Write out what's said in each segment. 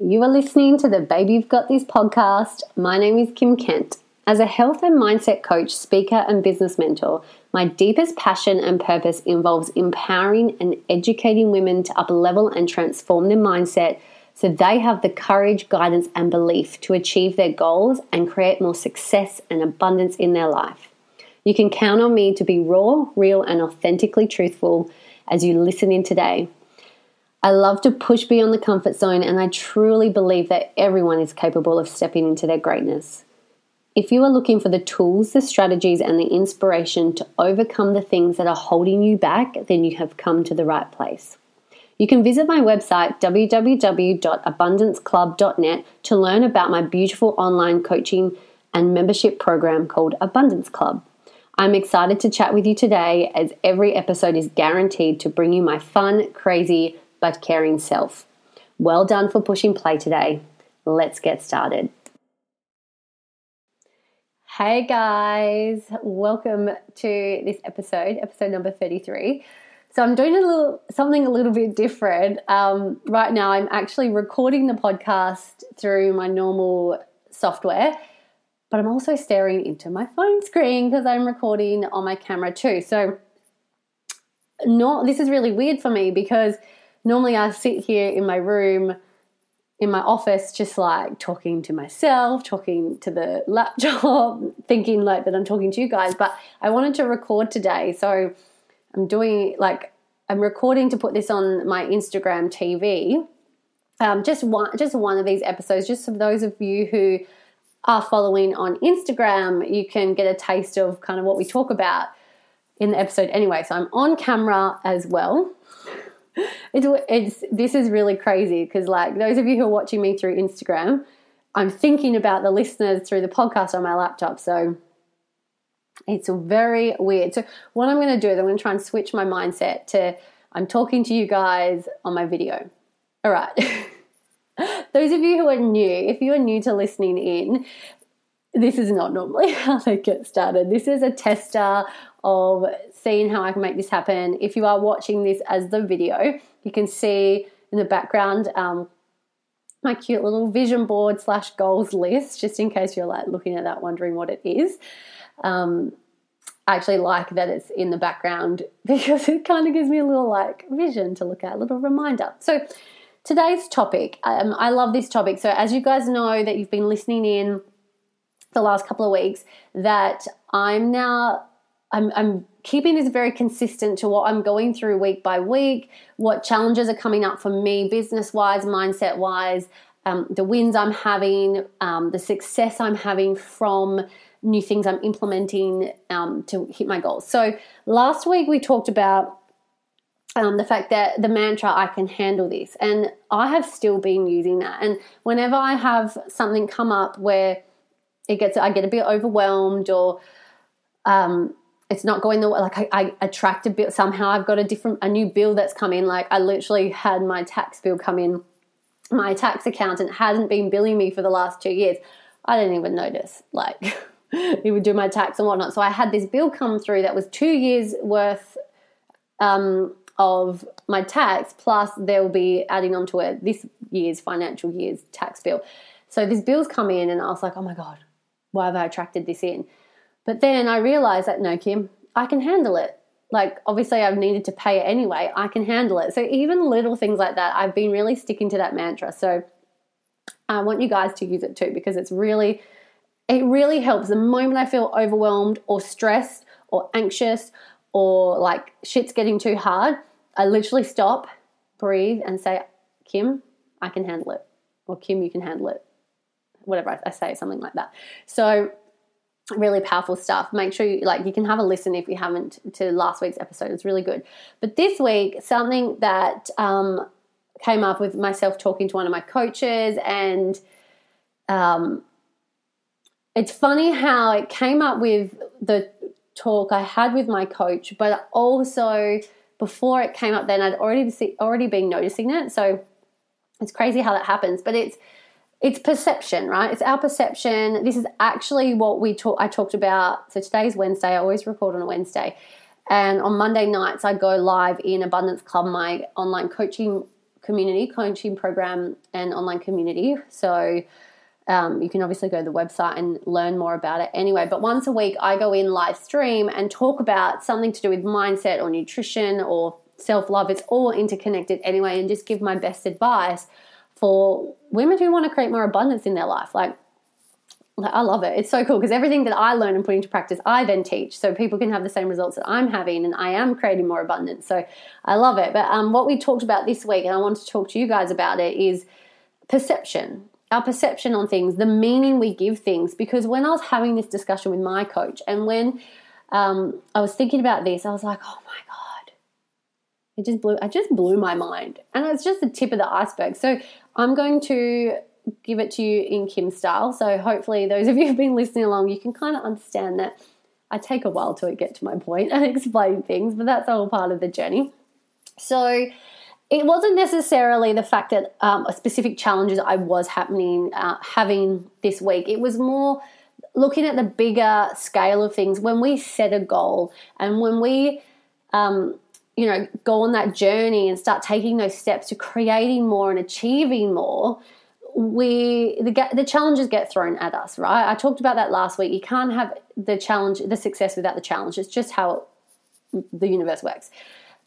You are listening to the Baby You've Got This podcast. My name is Kim Kent. As a health and mindset coach, speaker, and business mentor, my deepest passion and purpose involves empowering and educating women to uplevel and transform their mindset so they have the courage, guidance, and belief to achieve their goals and create more success and abundance in their life. You can count on me to be raw, real, and authentically truthful as you listen in today. I love to push beyond the comfort zone, and I truly believe that everyone is capable of stepping into their greatness. If you are looking for the tools, the strategies, and the inspiration to overcome the things that are holding you back, then you have come to the right place. You can visit my website www.abundanceclub.net to learn about my beautiful online coaching and membership program called Abundance Club. I'm excited to chat with you today as every episode is guaranteed to bring you my fun, crazy, but caring self. Well done for pushing play today. Let's get started. Hey guys, welcome to this episode, episode number 33. So I'm doing a little something a little bit different. Um, right now, I'm actually recording the podcast through my normal software, but I'm also staring into my phone screen because I'm recording on my camera too. So, not this is really weird for me because normally I sit here in my room in my office just like talking to myself talking to the laptop thinking like that i'm talking to you guys but i wanted to record today. So i'm doing like i'm recording to put this on my instagram tv um, just one just one of these episodes. Just for those of you who are following on instagram you can get a taste of kind of what we talk about in the episode anyway. So i'm on camera as well it's, it's this is really crazy because like those of you who are watching me through Instagram, I'm thinking about the listeners through the podcast on my laptop. So it's very weird. So what I'm going to do is I'm going to try and switch my mindset to I'm talking to you guys on my video. All right. Those of you who are new, if you are new to listening in, this is not normally how they get started. This is a tester of seeing how I can make this happen. If you are watching this as the video, you can see in the background um, my cute little vision board slash goals list, just in case you're like looking at that, wondering what it is. Um, I actually like that it's in the background because it kind of gives me a little like vision to look at, a little reminder. So today's topic, um, I love this topic. So as you guys know that you've been listening in the last couple of weeks, that I'm now I'm, I'm keeping this very consistent to what I'm going through week by week, what challenges are coming up for me, business wise, mindset wise, um, the wins I'm having, um, the success I'm having from new things I'm implementing um, to hit my goals. So last week we talked about um, the fact that the mantra I can handle this, and I have still been using that. And whenever I have something come up where it gets, I get a bit overwhelmed or um, it's not going the way like I, I attract a bill somehow I've got a different a new bill that's come in. Like I literally had my tax bill come in my tax accountant hadn't been billing me for the last two years. I didn't even notice like he would do my tax and whatnot. So I had this bill come through that was two years worth um, of my tax plus they'll be adding onto it this year's financial year's tax bill. So this bill's come in and I was like oh my god why have I attracted this in but then I realized that no, Kim, I can handle it. Like, obviously, I've needed to pay it anyway. I can handle it. So, even little things like that, I've been really sticking to that mantra. So, I want you guys to use it too because it's really, it really helps. The moment I feel overwhelmed or stressed or anxious or like shit's getting too hard, I literally stop, breathe, and say, Kim, I can handle it. Or Kim, you can handle it. Whatever I say, something like that. So, really powerful stuff. Make sure you like you can have a listen if you haven't to last week's episode. It's really good. But this week something that um, came up with myself talking to one of my coaches and um, it's funny how it came up with the talk i had with my coach but also before it came up then i'd already already been noticing it. So it's crazy how that happens. But it's it's perception, right? It's our perception. This is actually what we talk. I talked about. So today's Wednesday. I always record on a Wednesday, and on Monday nights I go live in Abundance Club, my online coaching community, coaching program, and online community. So um, you can obviously go to the website and learn more about it anyway. But once a week, I go in live stream and talk about something to do with mindset or nutrition or self love. It's all interconnected anyway, and just give my best advice for women who want to create more abundance in their life. Like, I love it. It's so cool because everything that I learn and put into practice, I then teach so people can have the same results that I'm having and I am creating more abundance. So I love it. But um, what we talked about this week, and I want to talk to you guys about it, is perception our perception on things, the meaning we give things. Because when I was having this discussion with my coach, and when um, I was thinking about this, I was like, oh my god, it just blew. I just blew my mind, and it's just the tip of the iceberg. So I'm going to give it to you in Kim style. So hopefully, those of you who've been listening along, you can kind of understand that. I take a while to get to my point and explain things, but that's all part of the journey. So it wasn't necessarily the fact that um, specific challenges I was happening uh, having this week. It was more looking at the bigger scale of things. When we set a goal and when we, um, you know, go on that journey and start taking those steps to creating more and achieving more, we the the challenges get thrown at us, right? I talked about that last week. You can't have the challenge, the success without the challenge. It's just how the universe works.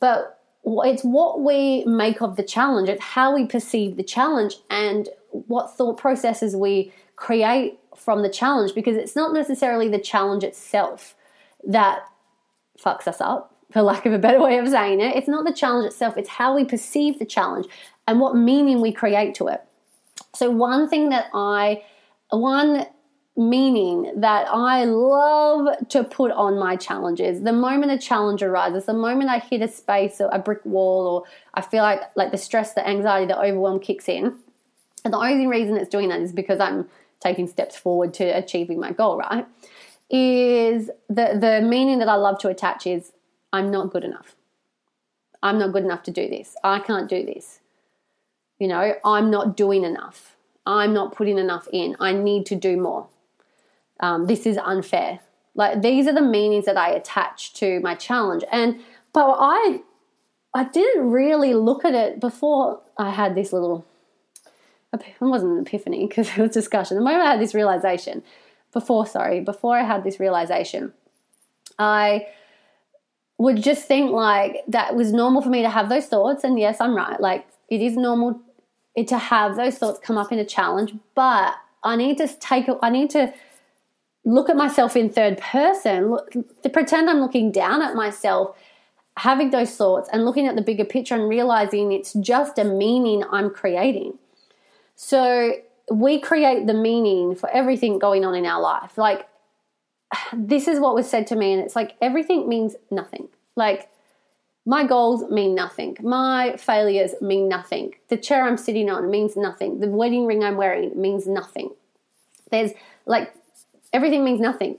But it's what we make of the challenge, it's how we perceive the challenge and what thought processes we create from the challenge because it's not necessarily the challenge itself that fucks us up, for lack of a better way of saying it. It's not the challenge itself, it's how we perceive the challenge and what meaning we create to it. So, one thing that I, one meaning that I love to put on my challenges. The moment a challenge arises, the moment I hit a space or a brick wall, or I feel like like the stress, the anxiety, the overwhelm kicks in. And the only reason it's doing that is because I'm taking steps forward to achieving my goal, right? Is the the meaning that I love to attach is I'm not good enough. I'm not good enough to do this. I can't do this. You know, I'm not doing enough. I'm not putting enough in. I need to do more um, this is unfair. Like these are the meanings that I attach to my challenge. And but I I didn't really look at it before I had this little it wasn't an epiphany because it was discussion. The moment I had this realization, before sorry, before I had this realization, I would just think like that was normal for me to have those thoughts. And yes, I'm right. Like it is normal to have those thoughts come up in a challenge, but I need to take I need to look at myself in third person, look, to pretend I'm looking down at myself, having those thoughts and looking at the bigger picture and realizing it's just a meaning I'm creating. So we create the meaning for everything going on in our life. Like, this is what was said to me, and it's like everything means nothing. Like, my goals mean nothing. My failures mean nothing. The chair I'm sitting on means nothing. The wedding ring I'm wearing means nothing. There's like everything means nothing.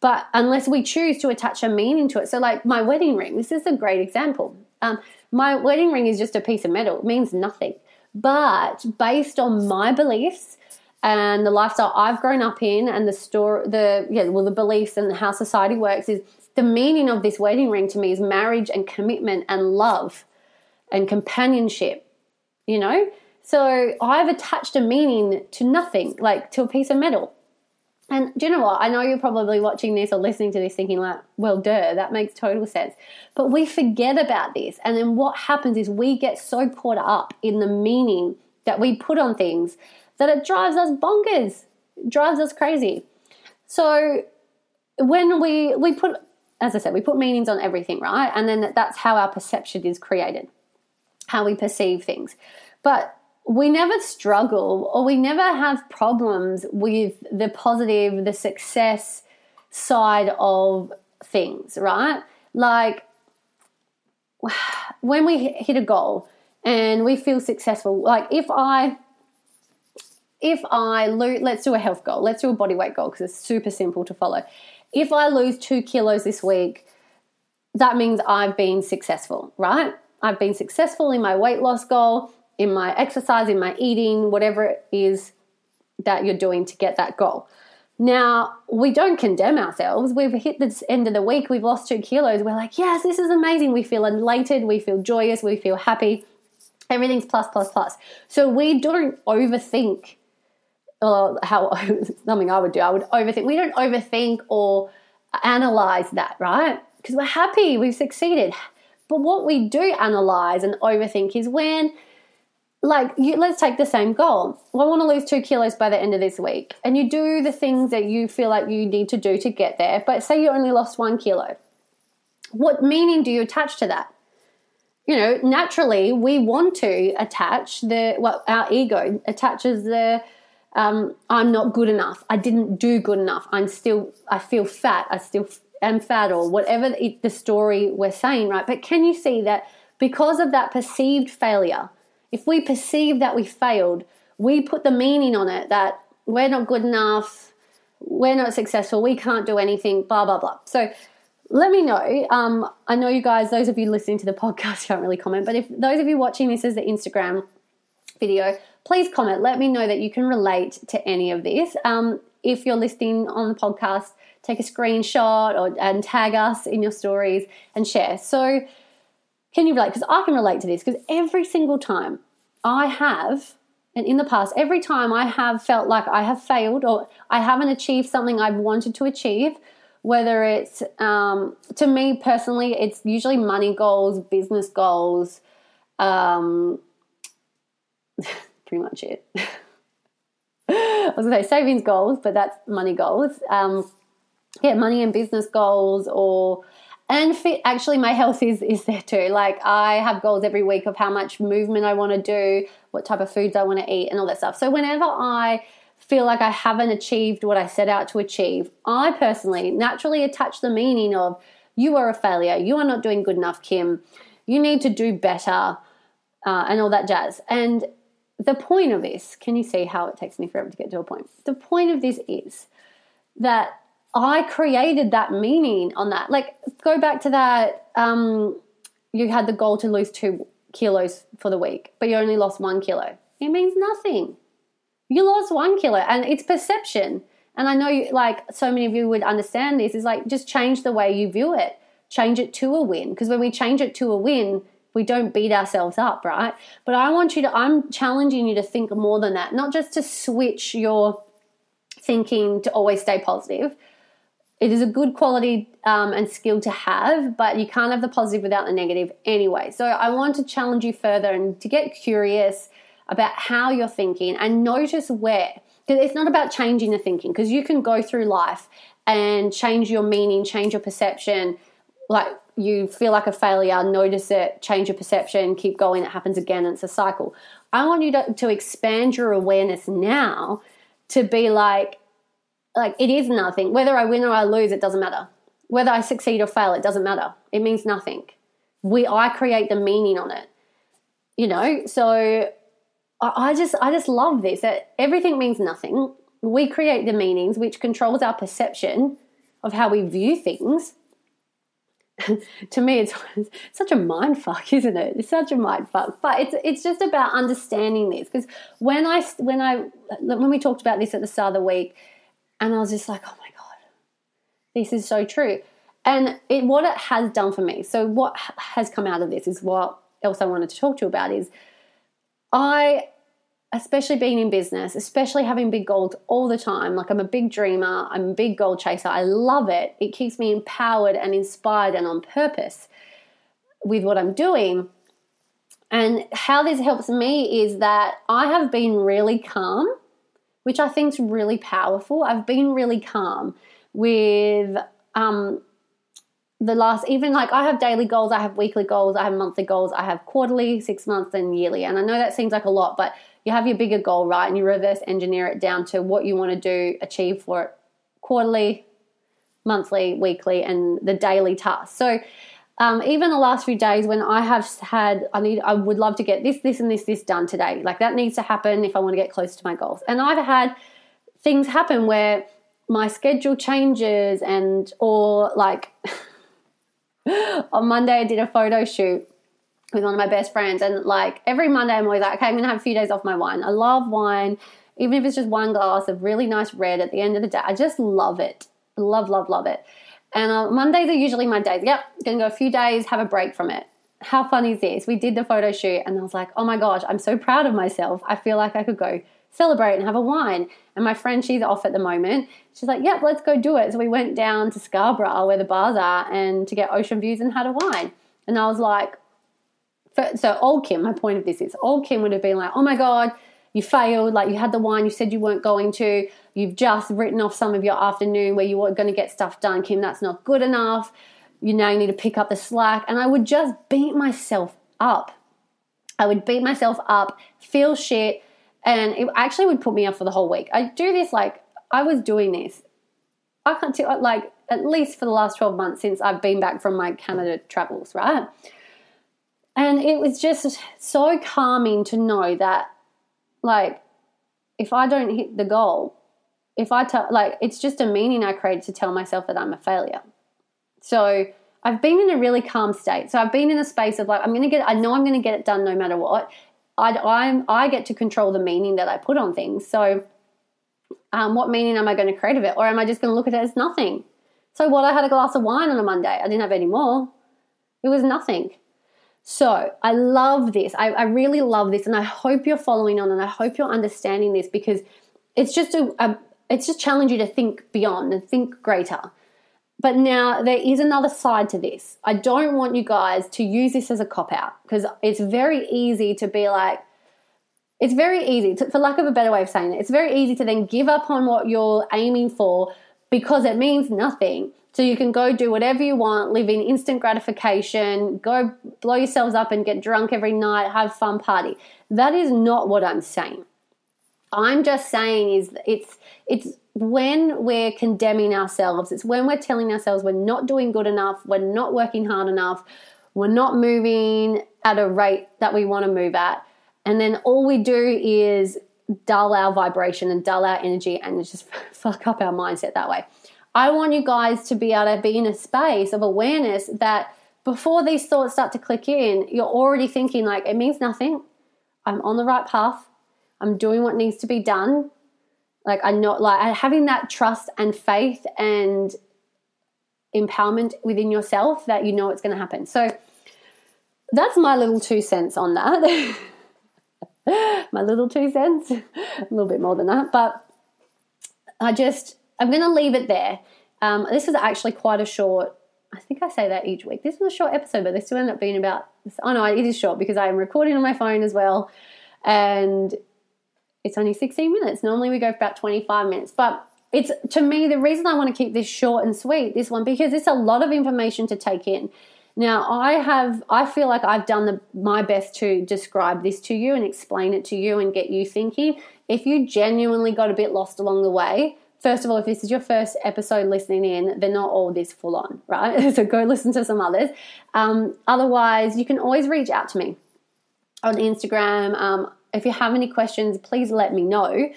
But unless we choose to attach a meaning to it, so like my wedding ring, this is a great example. Um, my wedding ring is just a piece of metal, it means nothing. But based on my beliefs and the lifestyle I've grown up in, and the store, the yeah, well, the beliefs and how society works is the meaning of this wedding ring to me is marriage and commitment and love and companionship. You know, so I've attached a meaning to nothing, like to a piece of metal. And do you know what? I know you're probably watching this or listening to this thinking, like, well, duh, that makes total sense. But we forget about this. And then what happens is we get so caught up in the meaning that we put on things that it drives us bonkers, drives us crazy. So when we, we put, as I said, we put meanings on everything, right? And then that's how our perception is created, how we perceive things. But we never struggle or we never have problems with the positive, the success side of things, right? Like when we hit a goal and we feel successful, like if I if I lose, let's do a health goal, let's do a body weight goal because it's super simple to follow. If I lose two kilos this week, that means I've been successful, right? I've been successful in my weight loss goal in my exercise, in my eating, whatever it is that you're doing to get that goal. Now, we don't condemn ourselves. We've hit the end of the week, we've lost two kilos. We're like, yes, this is amazing. We feel elated, we feel joyous, we feel happy. Everything's plus, plus, plus. So we don't overthink or how something I would do. I would overthink. We don't overthink or analyze that, right? Because we're happy, we've succeeded. But what we do analyze and overthink is when, like, you, let's take the same goal. Well, I want to lose two kilos by the end of this week. And you do the things that you feel like you need to do to get there. But say you only lost one kilo. What meaning do you attach to that? You know, naturally, we want to attach the, well, our ego attaches the, um, I'm not good enough. I didn't do good enough. I'm still, I feel fat. I still am fat, or whatever the story we're saying, right? But can you see that because of that perceived failure, if we perceive that we failed, we put the meaning on it that we're not good enough, we're not successful, we can't do anything, blah, blah, blah. So let me know. Um, I know you guys, those of you listening to the podcast can't really comment, but if those of you watching this as the Instagram video, please comment. Let me know that you can relate to any of this. Um, if you're listening on the podcast, take a screenshot or and tag us in your stories and share. So, can you relate? Because I can relate to this because every single time I have, and in the past, every time I have felt like I have failed or I haven't achieved something I've wanted to achieve, whether it's um, to me personally, it's usually money goals, business goals. Um, pretty much it. I was going to say savings goals, but that's money goals. Um, yeah, money and business goals, or and fit. Actually, my health is is there too. Like I have goals every week of how much movement I want to do, what type of foods I want to eat, and all that stuff. So whenever I feel like I haven't achieved what I set out to achieve, I personally naturally attach the meaning of you are a failure, you are not doing good enough, Kim. You need to do better, uh, and all that jazz. And the point of this, can you see how it takes me forever to get to a point? The point of this is that I created that meaning on that. Like, go back to that. Um, you had the goal to lose two kilos for the week, but you only lost one kilo. It means nothing. You lost one kilo, and it's perception. And I know, you, like, so many of you would understand this. Is like just change the way you view it, change it to a win. Because when we change it to a win, we don't beat ourselves up, right? But I want you to, I'm challenging you to think more than that, not just to switch your thinking to always stay positive. It is a good quality um, and skill to have, but you can't have the positive without the negative anyway. So I want to challenge you further and to get curious about how you're thinking and notice where. Because it's not about changing the thinking, because you can go through life and change your meaning, change your perception, like you feel like a failure, notice it, change your perception, keep going, it happens again, it's a cycle. I want you to, to expand your awareness now to be like, like it is nothing. Whether I win or I lose, it doesn't matter. Whether I succeed or fail, it doesn't matter. It means nothing. We I create the meaning on it. You know, so I, I just I just love this that everything means nothing. We create the meanings, which controls our perception of how we view things to me, it's, such a mind fuck, isn't it? It's such a mind fuck. But it's it's just about understanding this because when I when I when we talked about this at the start of the week, and I was just like, oh my god, this is so true. And it, what it has done for me. So what has come out of this is what else I wanted to talk to you about is I especially being in business, especially having big goals all the time. Like I'm a big dreamer, I'm a big goal chaser. I love it. It keeps me empowered and inspired and on purpose with what I'm doing. And how this helps me is that I have been really calm, which I think is really powerful. I've been really calm with um, the last even like I have daily goals, I have weekly goals, I have monthly goals, I have quarterly, six months, and yearly. And I know that seems like a lot, but you have your bigger goal, right? And you reverse engineer it down to what you want to do, achieve for it quarterly, monthly, weekly, and the daily tasks. So um, even the last few days when I have had, I need, I would love to get this, this, and this, this done today. Like that needs to happen if I want to get close to my goals. And I've had things happen where my schedule changes and, or like on Monday I did a photo shoot with one of my best friends. And like every Monday, I'm always like, okay, I'm going to have a few days off my wine. I love wine, even if it's just one glass of really nice red at the end of the day. I just love it. Love, love, love it. And uh, Mondays are usually my days. Yep, going to go a few days, have a break from it. how fun is this? We did the photo shoot and I was like, oh my gosh, I'm so proud of myself. I feel like I could go celebrate and have a wine. And my friend, she's off at the moment. She's like, yep, let's go do it. So we went down to Scarborough where the bars are and to get ocean views and had a wine. And I was like, so old Kim, my point of this is old Kim would have been like, oh my God, you failed. Like you had the wine, you said you weren't going to. You've just written off some of your afternoon where you were going to get stuff done. Kim, that's not good enough. You now need to pick up the slack. And I would just beat myself up. I would beat myself up, feel shit, and it actually would put me off for the whole week. I do this like I was doing this. I can't tell like at least for the last 12 months since I've been back from my Canada travels, right? And it was just so calming to know that like if I don't hit the goal, if I tell like it's just a meaning I create to tell myself that I'm a failure. So I've been in a really calm state. So I've been in a space of like I'm going to get I know I'm going to get it done no matter what. I I'm I get to control the meaning that I put on things. So um, what meaning am I going to create of it, or am I just going to look at it as nothing? So what? I had a glass of wine on a Monday. I didn't have any more. It was nothing. So I love this. I, I, really love this, and I hope you're following on, and I hope you're understanding this because it's just a, a it's just challenge you to think beyond and think greater. But now there is another side to this. I don't want you guys to use this as a cop out because it's very easy to be like, it's very easy, to, for lack of a better way of saying it, it's very easy to then give up on what you're aiming for because it means nothing. So you can go do whatever you want, live in instant gratification, go blow yourselves up and get drunk every night, have fun party. That is not what I'm saying. I'm just saying is it's it's when we're condemning ourselves, it's when we're telling ourselves we're not doing good enough, we're not working hard enough, we're not moving at a rate that we want to move at. And then all we do is dull our vibration and dull our energy and just fuck up our mindset that way. I want you guys to be able to be in a space of awareness that before these thoughts start to click in, you're already thinking, like, it means nothing. I'm on the right path. I'm doing what needs to be done. Like, I'm not like having that trust and faith and empowerment within yourself that you know it's going to happen. So, that's my little two cents on that. my little two cents, a little bit more than that, but I just I'm going to leave it there. Um, this is actually quite a short. I think I say that each week. This was a short episode, but this still ended up being about. Oh no, it is short because I am recording on my phone as well, and it's only 16 minutes. Normally we go for about 25 minutes, but it's to me the reason I want to keep this short and sweet. This one because it's a lot of information to take in. Now, I have, I feel like I've done the, my best to describe this to you and explain it to you and get you thinking. If you genuinely got a bit lost along the way, first of all, if this is your first episode listening in, they're not all this full on, right? so go listen to some others. Um, otherwise, you can always reach out to me on Instagram. Um, if you have any questions, please let me know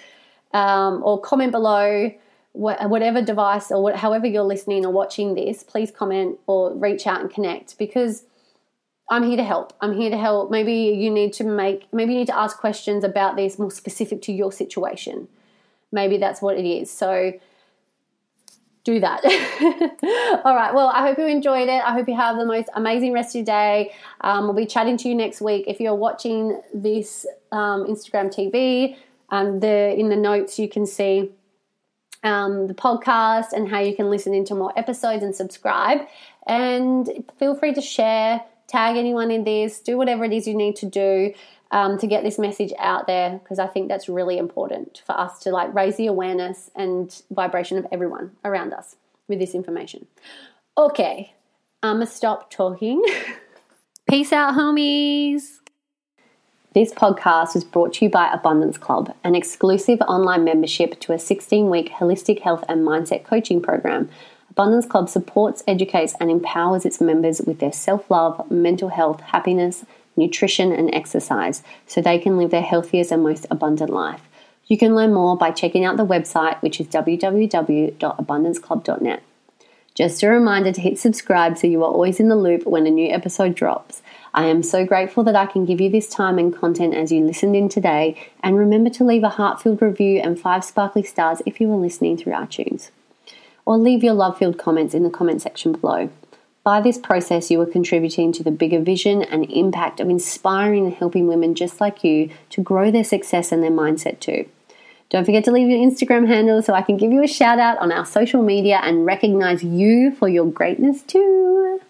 um, or comment below. Whatever device or however you're listening or watching this, please comment or reach out and connect because I'm here to help. I'm here to help. Maybe you need to make, maybe you need to ask questions about this more specific to your situation maybe that's what it is. So do that. All right. Well, I hope you enjoyed it. I hope you have the most amazing rest of your day. Um, we'll be chatting to you next week. If you're watching this um, Instagram TV, um, the in the notes you can see um, the podcast and how you can listen into more episodes and subscribe. And feel free to share, tag anyone in this, do whatever it is you need to do um, to get this message out there because I think that's really important for us to like raise the awareness and vibration of everyone around us with this information. Okay, I'm gonna stop talking. Peace out, homies. This podcast was brought to you by Abundance Club, an exclusive online membership to a 16 week holistic health and mindset coaching program. Abundance Club supports, educates, and empowers its members with their self love, mental health, happiness, nutrition, and exercise so they can live their healthiest and most abundant life. You can learn more by checking out the website, which is www.abundanceclub.net. Just a reminder to hit subscribe so you are always in the loop when a new episode drops. I am so grateful that I can give you this time and content as you listened in today, and remember to leave a heart filled review and five sparkly stars if you are listening through iTunes. Or leave your love filled comments in the comment section below. By this process, you are contributing to the bigger vision and impact of inspiring and helping women just like you to grow their success and their mindset too. Don't forget to leave your Instagram handle so I can give you a shout out on our social media and recognize you for your greatness too.